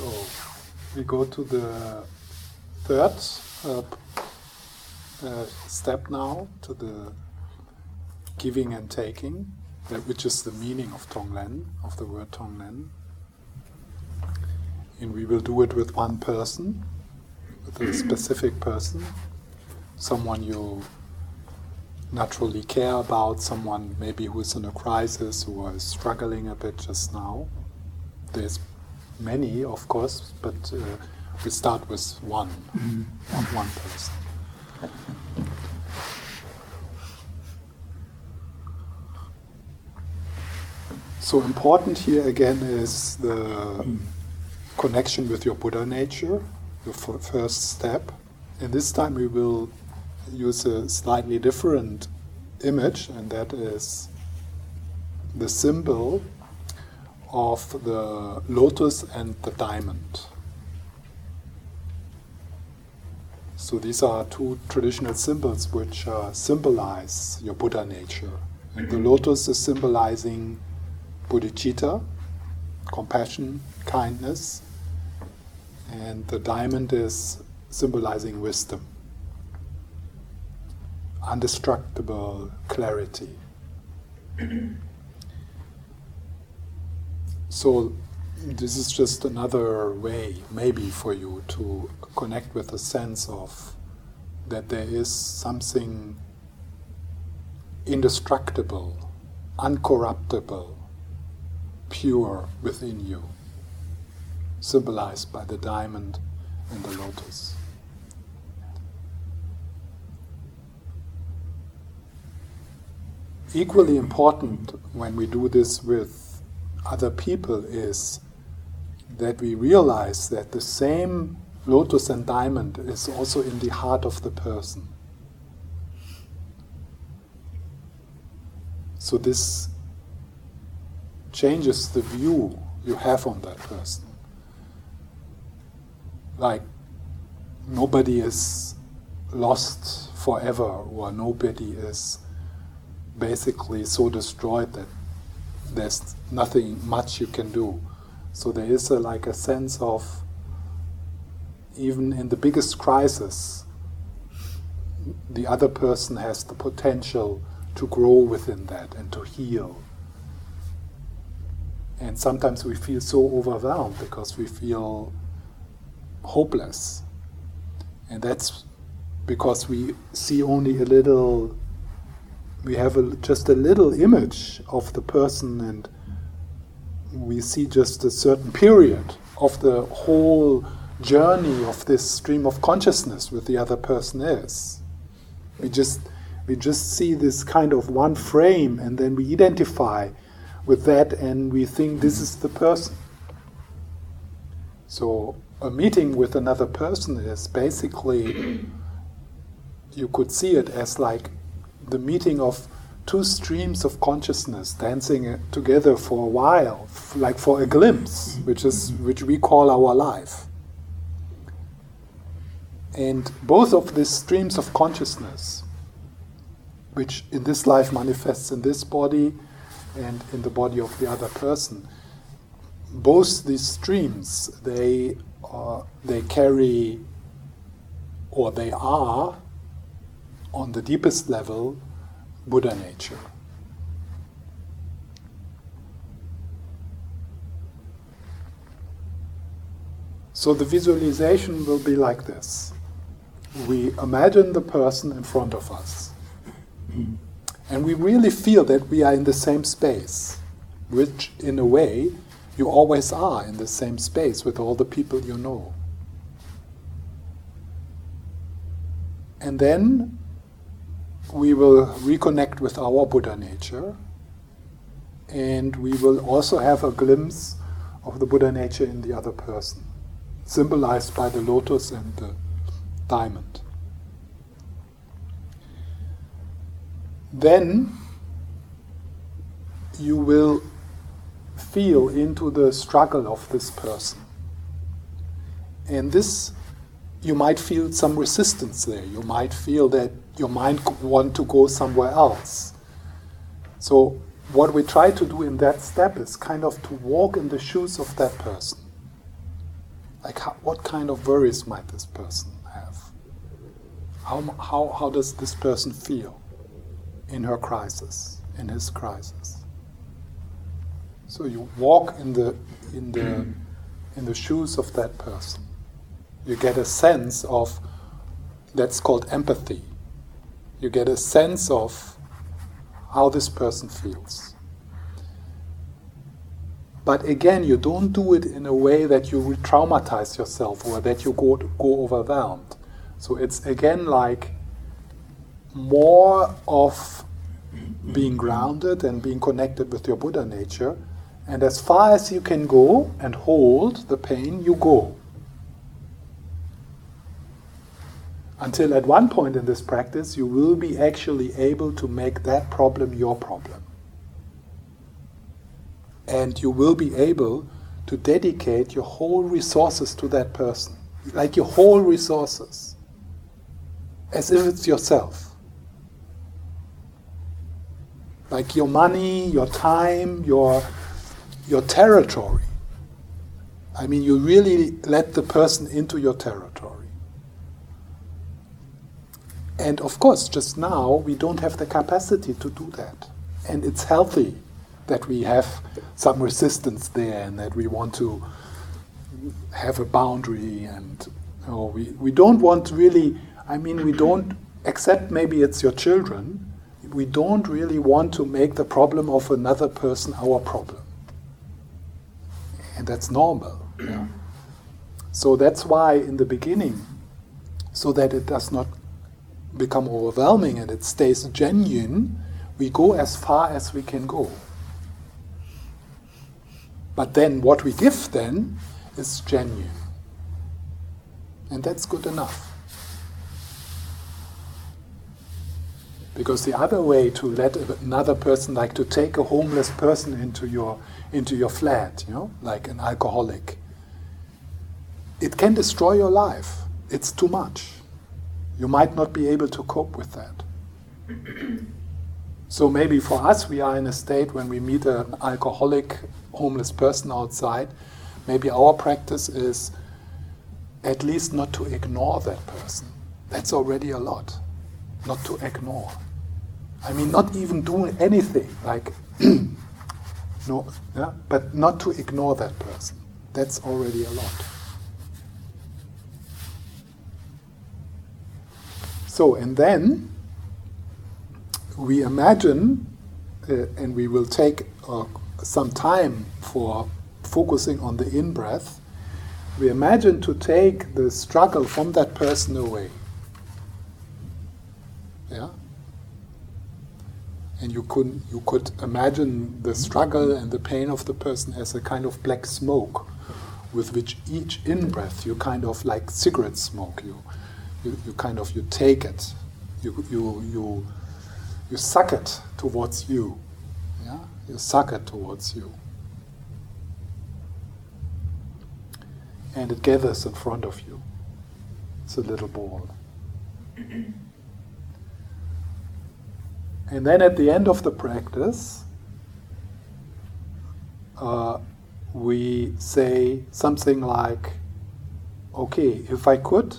So we go to the third uh, uh, step now, to the giving and taking, which is the meaning of Tonglen, of the word Tonglen. And we will do it with one person, with a specific person, someone you naturally care about, someone maybe who is in a crisis, who is struggling a bit just now. There's many, of course, but uh, we start with one, mm-hmm. one person. So important here again is the mm. connection with your Buddha nature, the f- first step. And this time we will use a slightly different image, and that is the symbol of the lotus and the diamond. So these are two traditional symbols which uh, symbolize your Buddha nature. And the lotus is symbolizing bodhicitta, compassion, kindness, and the diamond is symbolizing wisdom, indestructible clarity. So this is just another way, maybe, for you to connect with a sense of that there is something indestructible, uncorruptible, pure within you, symbolized by the diamond and the lotus. Equally important when we do this with other people is that we realize that the same lotus and diamond is also in the heart of the person. So this changes the view you have on that person. Like nobody is lost forever, or nobody is basically so destroyed that there's nothing much you can do. So there is a, like a sense of, even in the biggest crisis, the other person has the potential to grow within that and to heal. And sometimes we feel so overwhelmed because we feel hopeless. And that's because we see only a little we have a, just a little image of the person and we see just a certain period of the whole journey of this stream of consciousness with the other person is. We just we just see this kind of one frame and then we identify with that and we think this is the person. So a meeting with another person is basically you could see it as like the meeting of two streams of consciousness dancing together for a while, like for a glimpse, which is which we call our life. And both of these streams of consciousness, which in this life manifests in this body and in the body of the other person, both these streams they uh, they carry or they are on the deepest level, Buddha nature. So the visualization will be like this. We imagine the person in front of us. And we really feel that we are in the same space, which, in a way, you always are in the same space with all the people you know. And then we will reconnect with our Buddha nature, and we will also have a glimpse of the Buddha nature in the other person, symbolized by the lotus and the diamond. Then you will feel into the struggle of this person. And this, you might feel some resistance there. You might feel that your mind want to go somewhere else. So what we try to do in that step is kind of to walk in the shoes of that person. Like, how, what kind of worries might this person have? How, how, how does this person feel in her crisis, in his crisis? So you walk in the, in the, hmm. in the shoes of that person. You get a sense of, that's called empathy. You get a sense of how this person feels. But again, you don't do it in a way that you re traumatize yourself or that you go, go overwhelmed. So it's again like more of being grounded and being connected with your Buddha nature. And as far as you can go and hold the pain, you go. Until at one point in this practice, you will be actually able to make that problem your problem. And you will be able to dedicate your whole resources to that person, like your whole resources, as if it's yourself. Like your money, your time, your, your territory. I mean, you really let the person into your territory. And of course, just now, we don't have the capacity to do that. And it's healthy that we have some resistance there and that we want to have a boundary and we, we don't want really i mean we don't except maybe it's your children we don't really want to make the problem of another person our problem and that's normal yeah? so that's why in the beginning so that it does not become overwhelming and it stays genuine we go as far as we can go but then what we give then is genuine. And that's good enough. Because the other way to let another person, like to take a homeless person into your, into your flat, you know, like an alcoholic, it can destroy your life. It's too much. You might not be able to cope with that. So maybe for us, we are in a state when we meet an alcoholic, homeless person outside. Maybe our practice is at least not to ignore that person. That's already a lot. Not to ignore. I mean, not even doing anything like no, yeah, but not to ignore that person. That's already a lot. So, and then we imagine, uh, and we will take uh, some time for focusing on the in breath, we imagine to take the struggle from that person away. Yeah? And you could, you could imagine the struggle and the pain of the person as a kind of black smoke with which each in breath you kind of like cigarette smoke, you, you, you kind of you take it, you, you, you you suck it towards you. Yeah? You suck it towards you. And it gathers in front of you. It's a little ball. and then at the end of the practice, uh, we say something like, okay, if I could,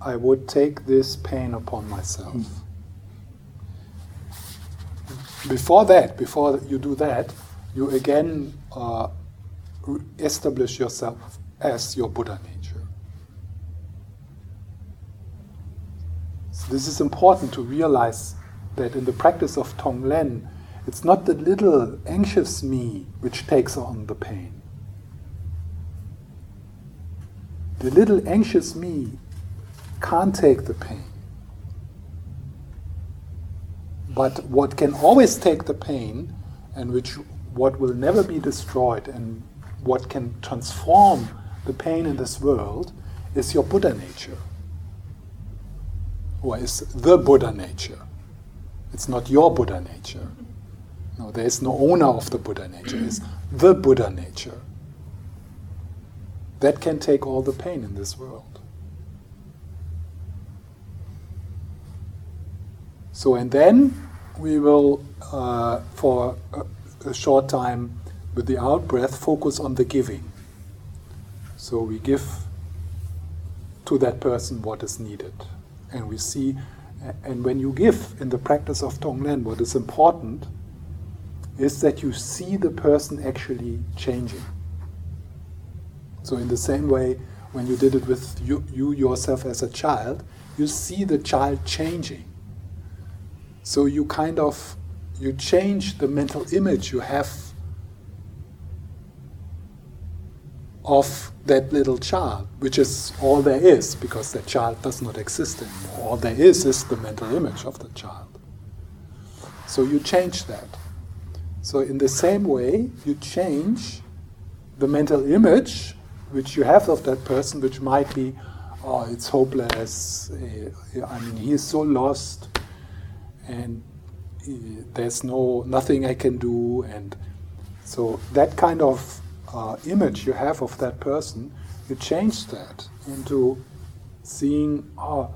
I would take this pain upon myself. Mm before that, before you do that, you again uh, establish yourself as your Buddha nature. So this is important to realize that in the practice of Tonglen, it's not the little anxious me which takes on the pain. The little anxious me can't take the pain. But what can always take the pain, and which what will never be destroyed, and what can transform the pain in this world, is your Buddha nature, or is the Buddha nature. It's not your Buddha nature. No, there is no owner of the Buddha nature. It's the Buddha nature. That can take all the pain in this world. So, and then we will, uh, for a, a, short time with the out breath, focus on the giving. So we give to that person what is needed. And we see, and when you give in the practice of Tonglen, what is important is that you see the person actually changing. So, in the same way, when you did it with you, you yourself as a child, you see the child changing. So you kind of you change the mental image you have of that little child, which is all there is, because that child does not exist anymore. All there is is the mental image of the child. So you change that. So, in the same way, you change the mental image which you have of that person, which might be, oh, it's hopeless. Eh, I mean, he is so lost, and eh, there's no nothing I can do, and so that kind of uh, image you have of that person, you change that into seeing, oh,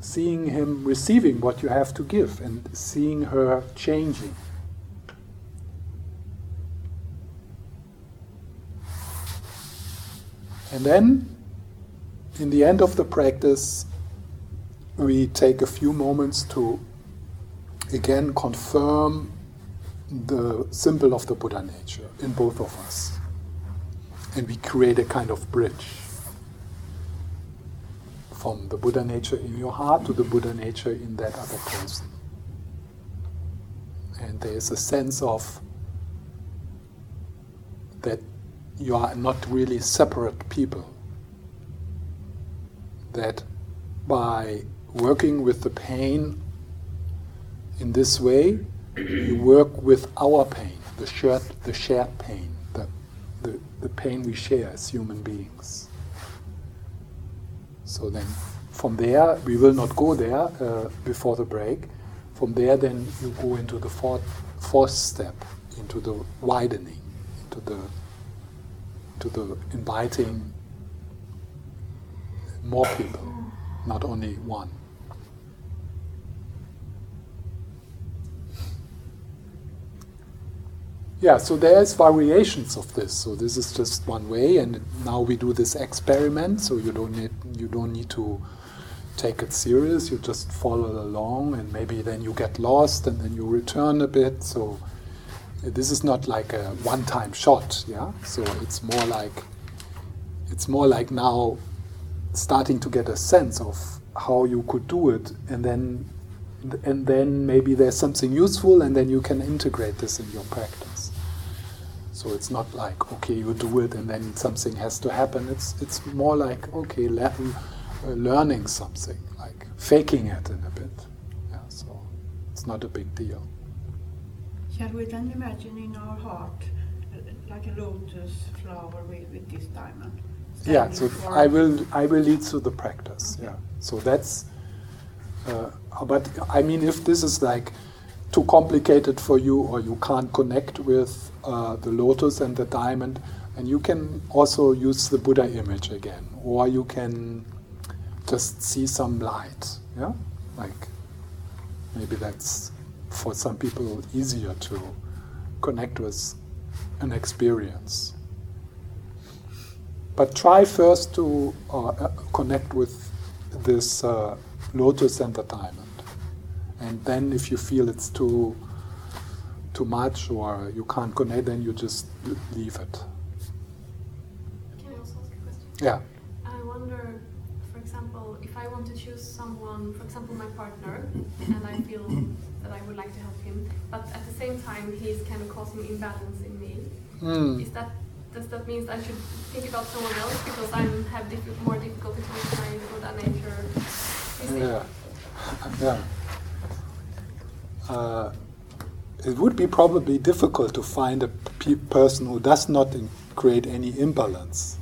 seeing him receiving what you have to give, and seeing her changing. And then, in the end of the practice, we take a few moments to again confirm the symbol of the Buddha nature in both of us. And we create a kind of bridge from the Buddha nature in your heart to the Buddha nature in that other person. And there is a sense of that you are not really separate people. That by working with the pain in this way, you work with our pain, the shared, the shared pain, the, the, the pain we share as human beings. So then, from there, we will not go there uh, before the break. From there, then you go into the fourth, fourth step, into the widening, into the to the inviting more people, not only one. Yeah, so there's variations of this. So this is just one way, and now we do this experiment. So you don't need you don't need to take it serious. You just follow along, and maybe then you get lost, and then you return a bit. So this is not like a one-time shot, yeah. So it's more like it's more like now starting to get a sense of how you could do it, and then and then maybe there's something useful, and then you can integrate this in your practice. So it's not like okay, you do it, and then something has to happen. It's it's more like okay, le- uh, learning something, like faking it in a bit. Yeah, so it's not a big deal. Shall we then imagine in our heart like a lotus flower with, with this diamond? Yeah, so I will I will lead through the practice. Okay. Yeah, so that's. Uh, but I mean, if this is like too complicated for you, or you can't connect with uh, the lotus and the diamond, and you can also use the Buddha image again, or you can just see some light. Yeah, like maybe that's for some people easier to connect with an experience. But try first to uh, uh, connect with this uh, lotus and the diamond. And then if you feel it's too too much or you can't connect, then you just leave it. Can I also ask a question? Yeah. I wonder, for example, if I want to choose someone, for example, my partner, and I feel that I would like to help him, but at the same time he's kind of causing imbalance in me. Mm. Is that does that mean I should think about someone else because I have diff- more difficulty with my Buddha nature? Yeah, yeah. Uh, it would be probably difficult to find a pe- person who does not in- create any imbalance.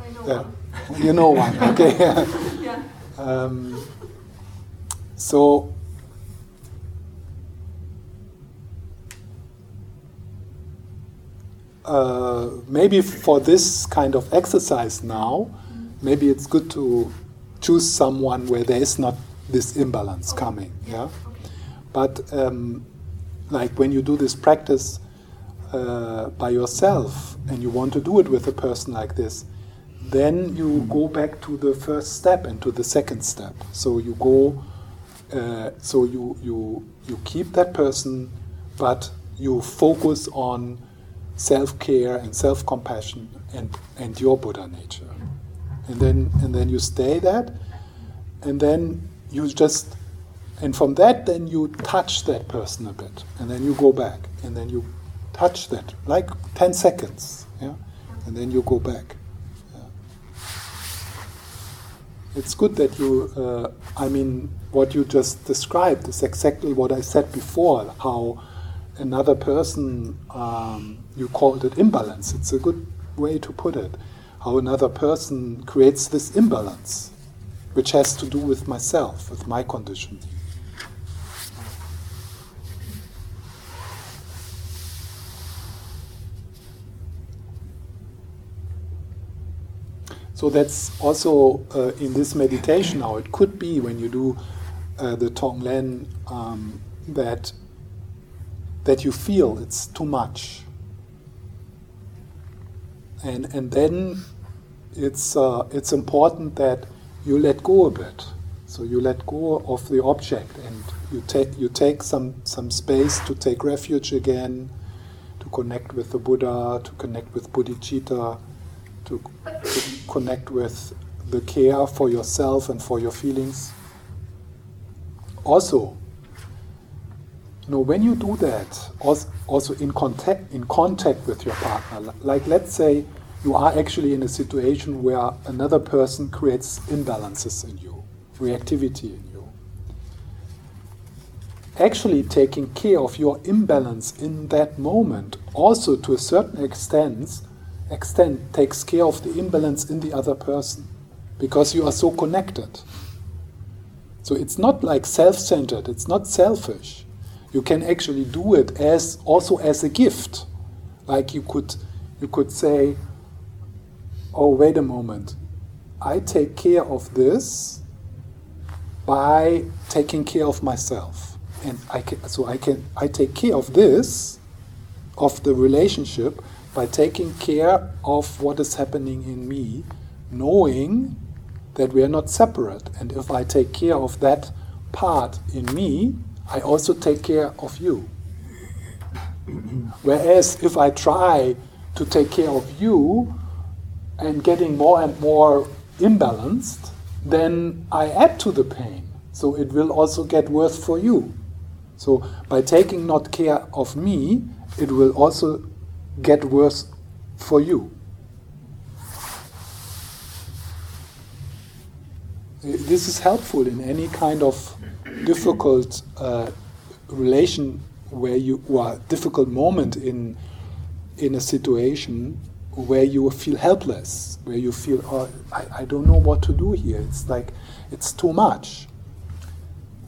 I know one. You know one, okay? yeah. Um, so, uh, maybe for this kind of exercise now, maybe it's good to choose someone where there is not this imbalance coming. Yeah. But um, like when you do this practice uh, by yourself and you want to do it with a person like this, then you go back to the first step and to the second step. So you go, uh, so you you you keep that person, but you focus on self-care and self-compassion and and your Buddha nature, and then and then you stay that, and then you just and from that then you touch that person a bit and then you go back and then you touch that like 10 seconds yeah and then you go back yeah. it's good that you uh, i mean what you just described is exactly what i said before how another person um, you called it imbalance. It's a good way to put it. How another person creates this imbalance which has to do with myself with my conditioning So that's also uh, in this meditation now. It could be when you do uh, the Tonglen um, that that you feel it's too much, and and then it's uh, it's important that you let go a bit. So you let go of the object and you take you take some some space to take refuge again, to connect with the Buddha, to connect with bodhicitta to, to connect with the care for yourself and for your feelings. Also, you know, when you do that, also in contact, in contact with your partner, like let's say you are actually in a situation where another person creates imbalances in you, reactivity in you. Actually, taking care of your imbalance in that moment, also to a certain extent, extent takes care of the imbalance in the other person because you are so connected. So it's not like self-centered, it's not selfish. You can actually do it as also as a gift. Like you could you could say, Oh wait a moment, I take care of this by taking care of myself. And I can, so I can I take care of this, of the relationship by taking care of what is happening in me, knowing that we are not separate. And if I take care of that part in me, I also take care of you. Whereas if I try to take care of you and getting more and more imbalanced, then I add to the pain. So it will also get worse for you. So by taking not care of me, it will also get worse for you. This is helpful in any kind of difficult uh, relation where you or difficult moment in in a situation where you feel helpless, where you feel, oh, I, I don't know what to do here. It's like it's too much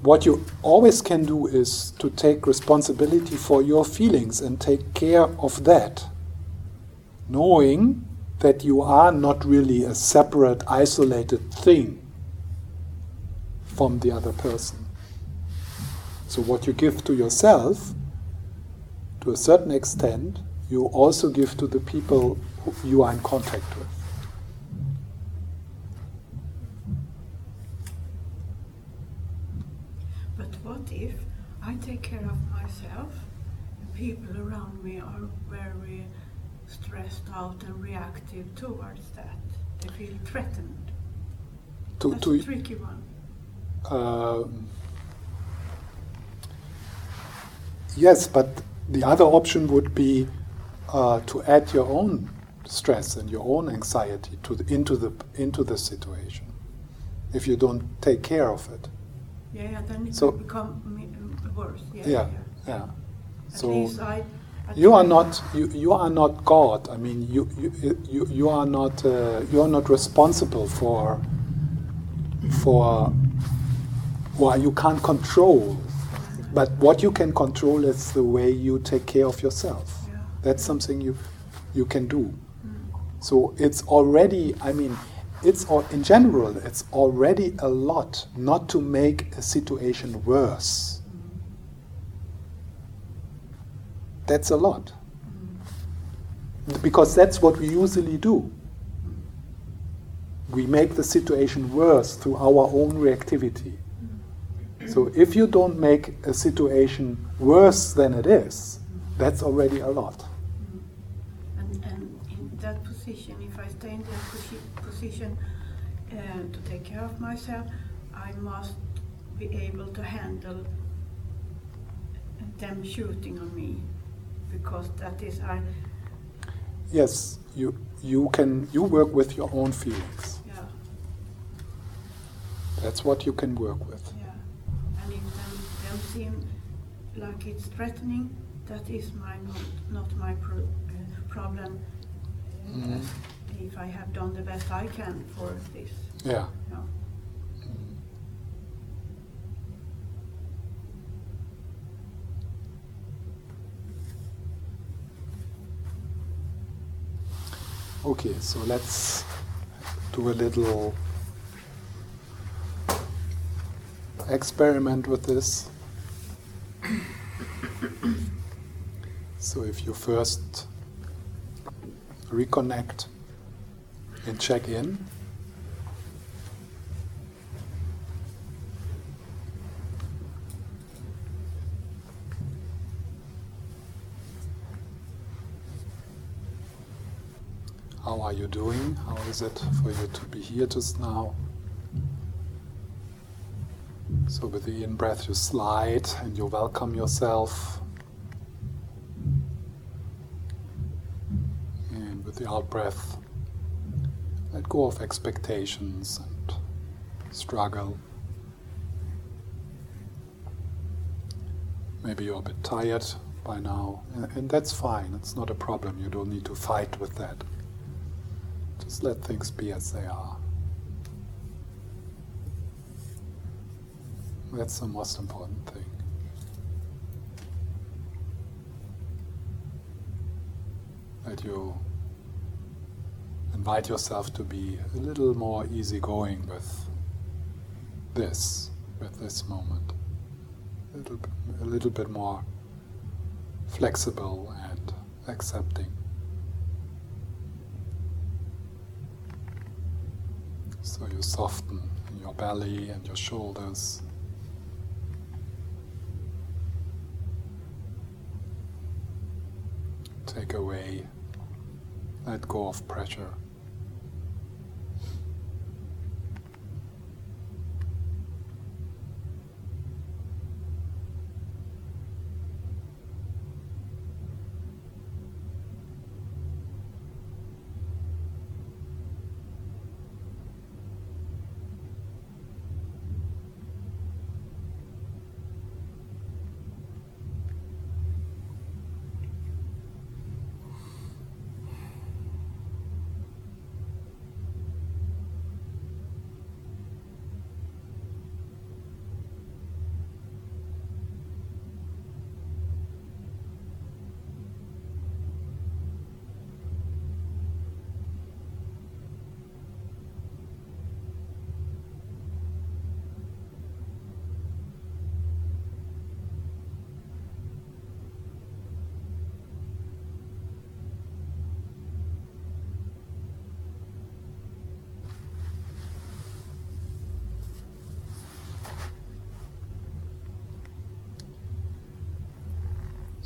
what you always can do is to take responsibility for your feelings and take care of that, knowing that you are not really a separate, isolated thing from the other person. So, what you give to yourself, to a certain extent, you also give to the people you are in contact with. if I take care of myself, people around me are very stressed out and reactive towards that. They feel threatened. To, That's to, a tricky one. Uh, yes, but the other option would be uh, to add your own stress and your own anxiety to the, into the into the situation if you don't take care of it. Yeah, yeah then it so, will become worse. Yeah, yeah. yeah. So I, you are not you, you are not God. I mean, you you you, you are not uh, you are not responsible for for well, you can't control. But what you can control is the way you take care of yourself. Yeah. That's something you you can do. So it's already. I mean it's all, in general, it's already a lot not to make a situation worse. That's a lot. Because that's what we usually do. we make the situation worse through our own reactivity. So if you don't make a situation worse than it is, that's already a lot. And, in that position, if I stay in that position uh, to take care of myself, I must be able to handle them shooting on me because that is I Yes, you you can you work with your own feelings. yeah That's what you can work with. yeah and if them, them seem like it's threatening, that is my not, not my pro, uh, problem. Mhm. If I have done the best I can for this, Yeah. you know. Okay, so let's do a little experiment with this. So if you first reconnect and check in, doing? How is it for you to be here just now? So, with the in breath, you slide and you welcome yourself. And with the out breath, let go of expectations and struggle. Maybe you're a bit tired by now, and- and that's fine, it's not a problem. You don't need to fight with that. Just let things be as they are. That's the most important thing. That you invite yourself to be a little more easygoing with this, with this moment. A little, a little bit more flexible and accepting. So you soften your belly and your shoulders. Take away, let go of pressure.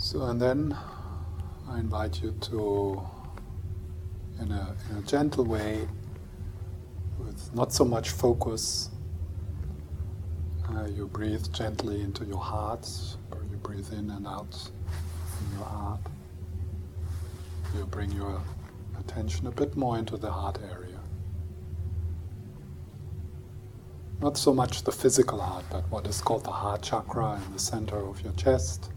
So, and then I invite you to, in a, in a gentle way, with not so much focus, uh, you breathe gently into your heart, or you breathe in and out from your heart. You bring your attention a bit more into the heart area. Not so much the physical heart, but what is called the heart chakra in the center of your chest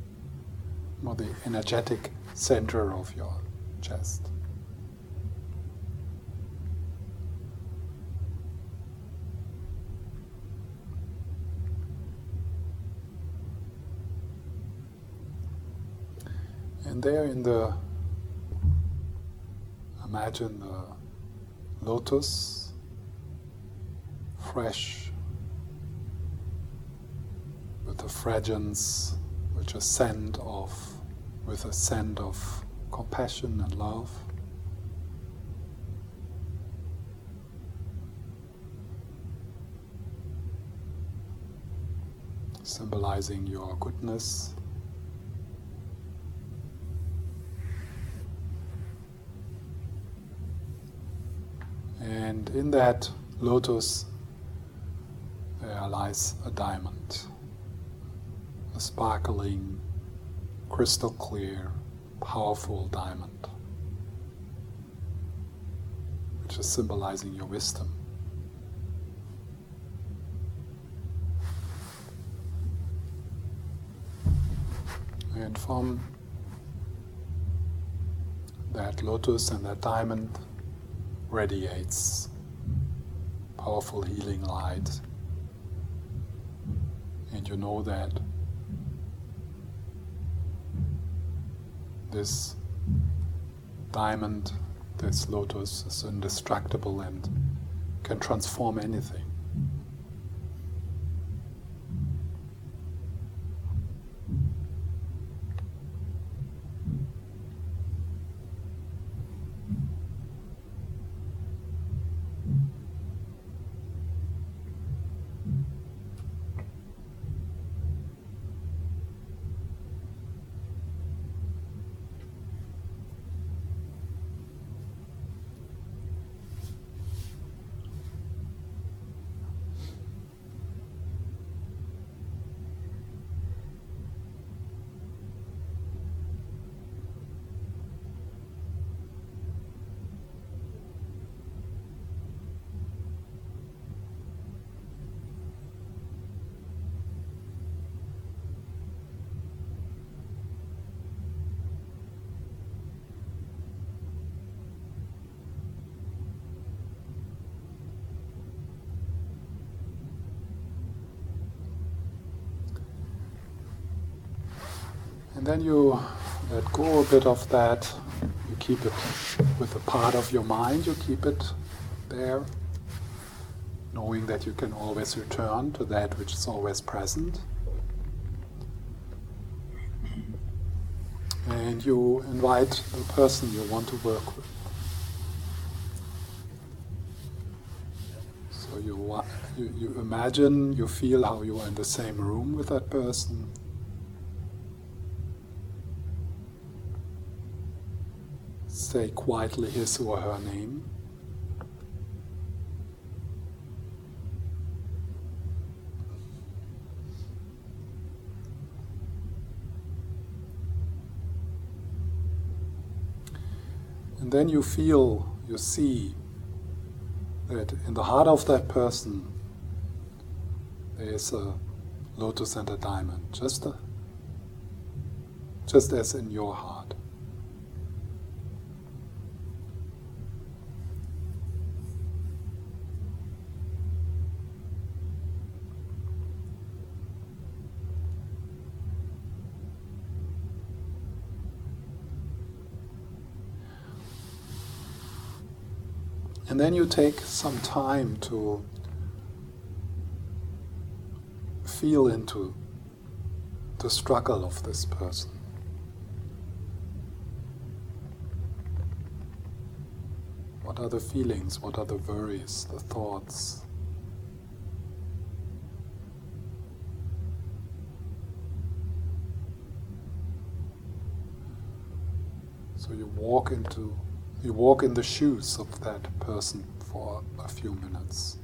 or the energetic center of your chest. And there in the, imagine the lotus, fresh, with the fragrance which a scent of, with a scent of compassion and love. Symbolizing your goodness. And in that lotus, there lies a diamond, a sparkling crystal clear, powerful diamond, which is symbolizing your wisdom. And from that lotus and that diamond radiates powerful healing light. And you know that this diamond, this lotus, is indestructible and can transform anything. And then you let go a bit of that. You keep it with a part of your mind, you keep it there, knowing that you can always return to that which is always present. And you invite the person you want to work with. So you, you, you imagine, you feel how you are in the same room with that person. Say quietly his or her name. And then you feel, you see that in the heart of that person there is a lotus and a diamond, just, a, just as in your heart. And then you take some time to feel into the struggle of this person. What are the feelings? What are the worries, the thoughts? So you walk into you walk in the shoes of that person for a few minutes.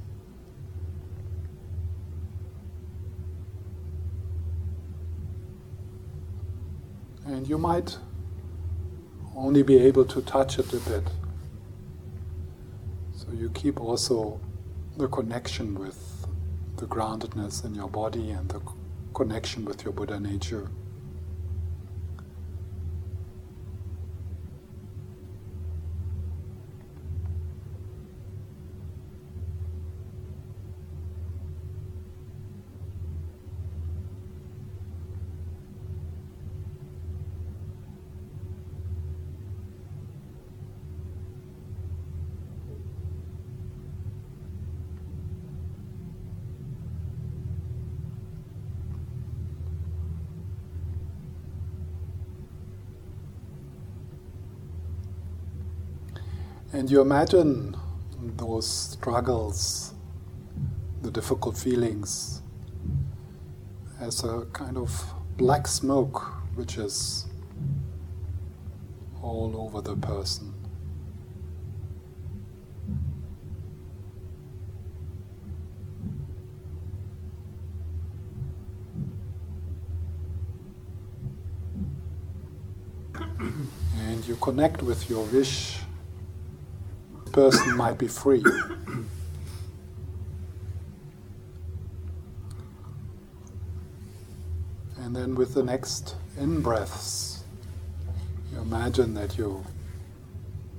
And you might only be able to touch it a bit. So you keep also the connection with the groundedness in your body and the connection with your Buddha nature. And you imagine those struggles, the difficult feelings, as a kind of black smoke which is all over the person. and you connect with your wish, person might be free. and then with the next in breaths, you imagine that you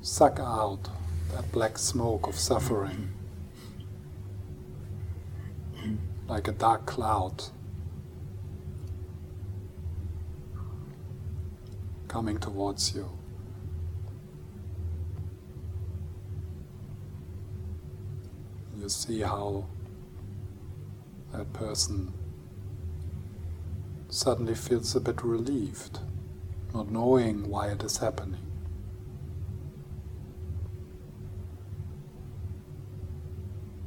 suck out that black smoke of suffering like a dark cloud coming towards you. You see how that person suddenly feels a bit relieved, not knowing why it is happening.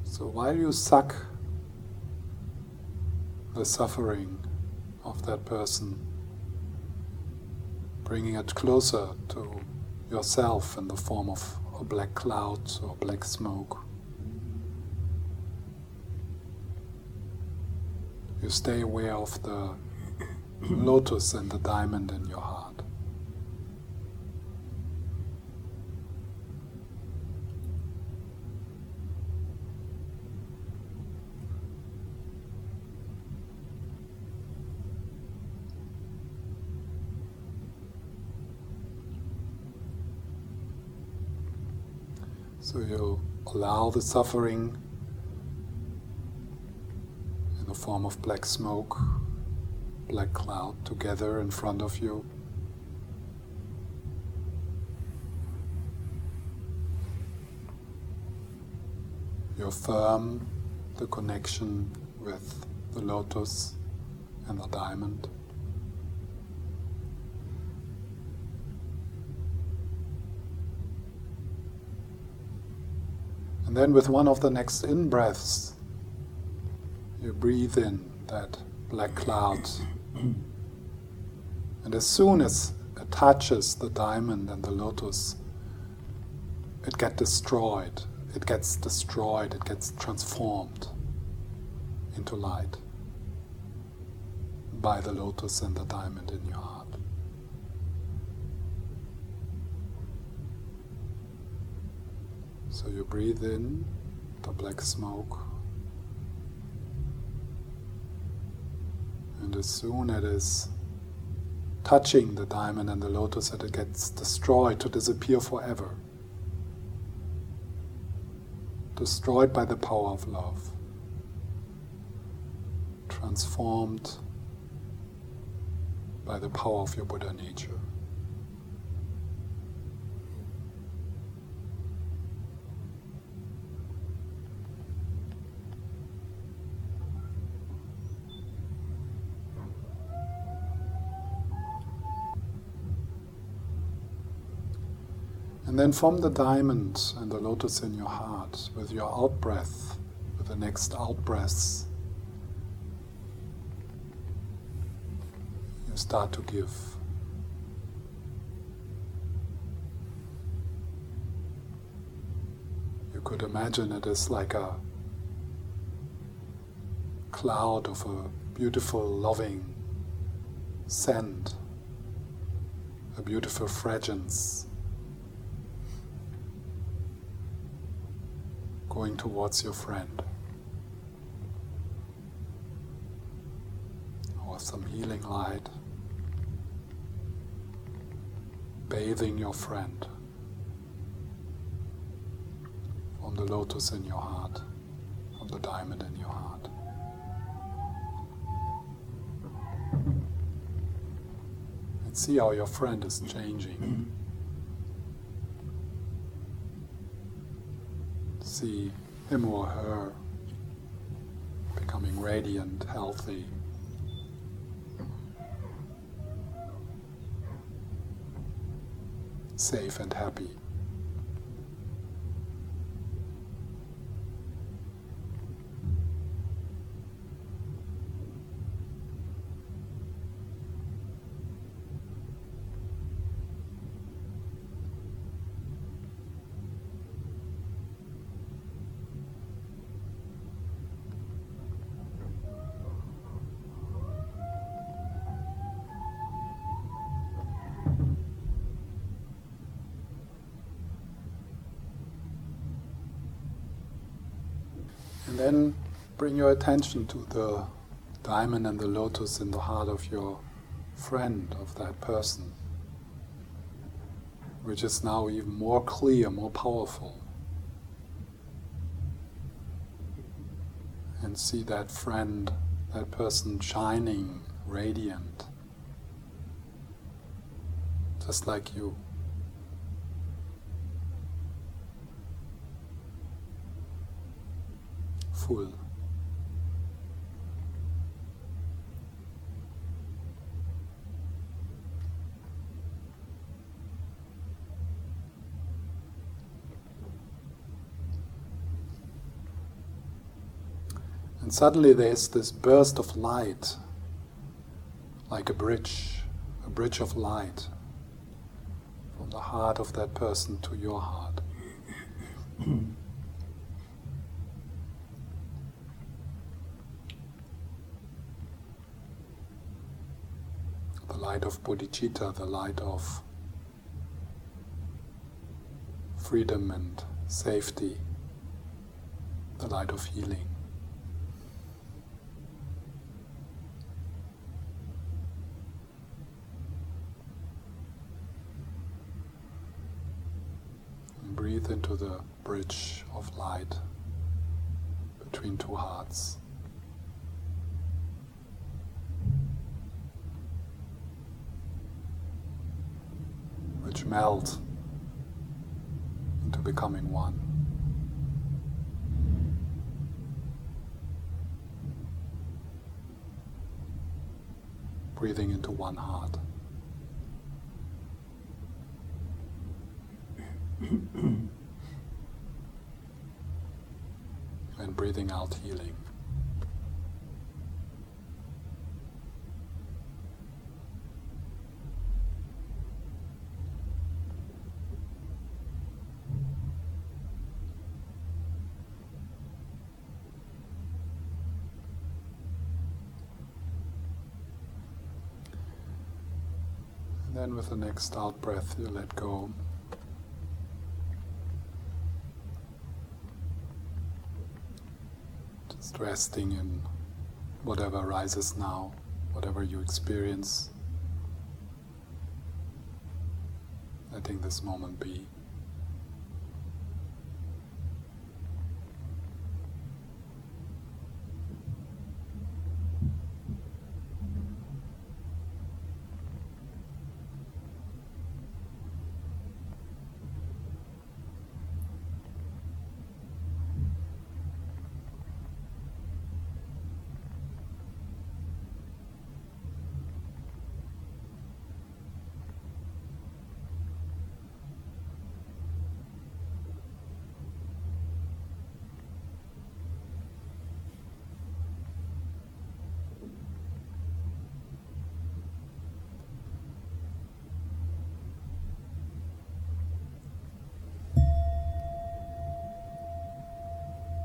So while you suck the suffering of that person, bringing it closer to yourself in the form of a black cloud or black smoke. You stay aware of the lotus and the diamond in your heart. So you allow the suffering in the form of black smoke, black cloud together in front of you. You affirm the connection with the lotus and the diamond. And then, with one of the next in breaths, you breathe in that black cloud. and as soon as it touches the diamond and the lotus, it gets destroyed. It gets destroyed, it gets transformed into light by the lotus and the diamond in your heart. So you breathe in the black smoke, and as soon as it is touching the diamond and the lotus, that it gets destroyed to disappear forever. Destroyed by the power of love, transformed by the power of your Buddha nature. Then from the diamond and the lotus in your heart, with your out breath, with the next out breaths, you start to give. You could imagine it as like a cloud of a beautiful, loving scent, a beautiful fragrance going towards your friend. Or some healing light bathing your friend from the lotus in your heart, from the diamond in your heart. And see how your friend is changing. See him or her becoming radiant, healthy. Safe and happy. Then bring your attention to the diamond and the lotus in the heart of your friend, of that person, which is now even more clear, more powerful. And see that friend, that person shining, radiant, just like you. And suddenly there's this burst of light, like a bridge, a bridge of light from the heart of that person to your heart. the light of bodhicitta, the light of freedom and safety, the light of healing. breathe into the bridge of light between two hearts. Which melt into becoming one. Breathing into one heart. and breathing out healing. And then with the next out breath, you let go. Just resting in whatever arises now, whatever you experience. Letting this moment be.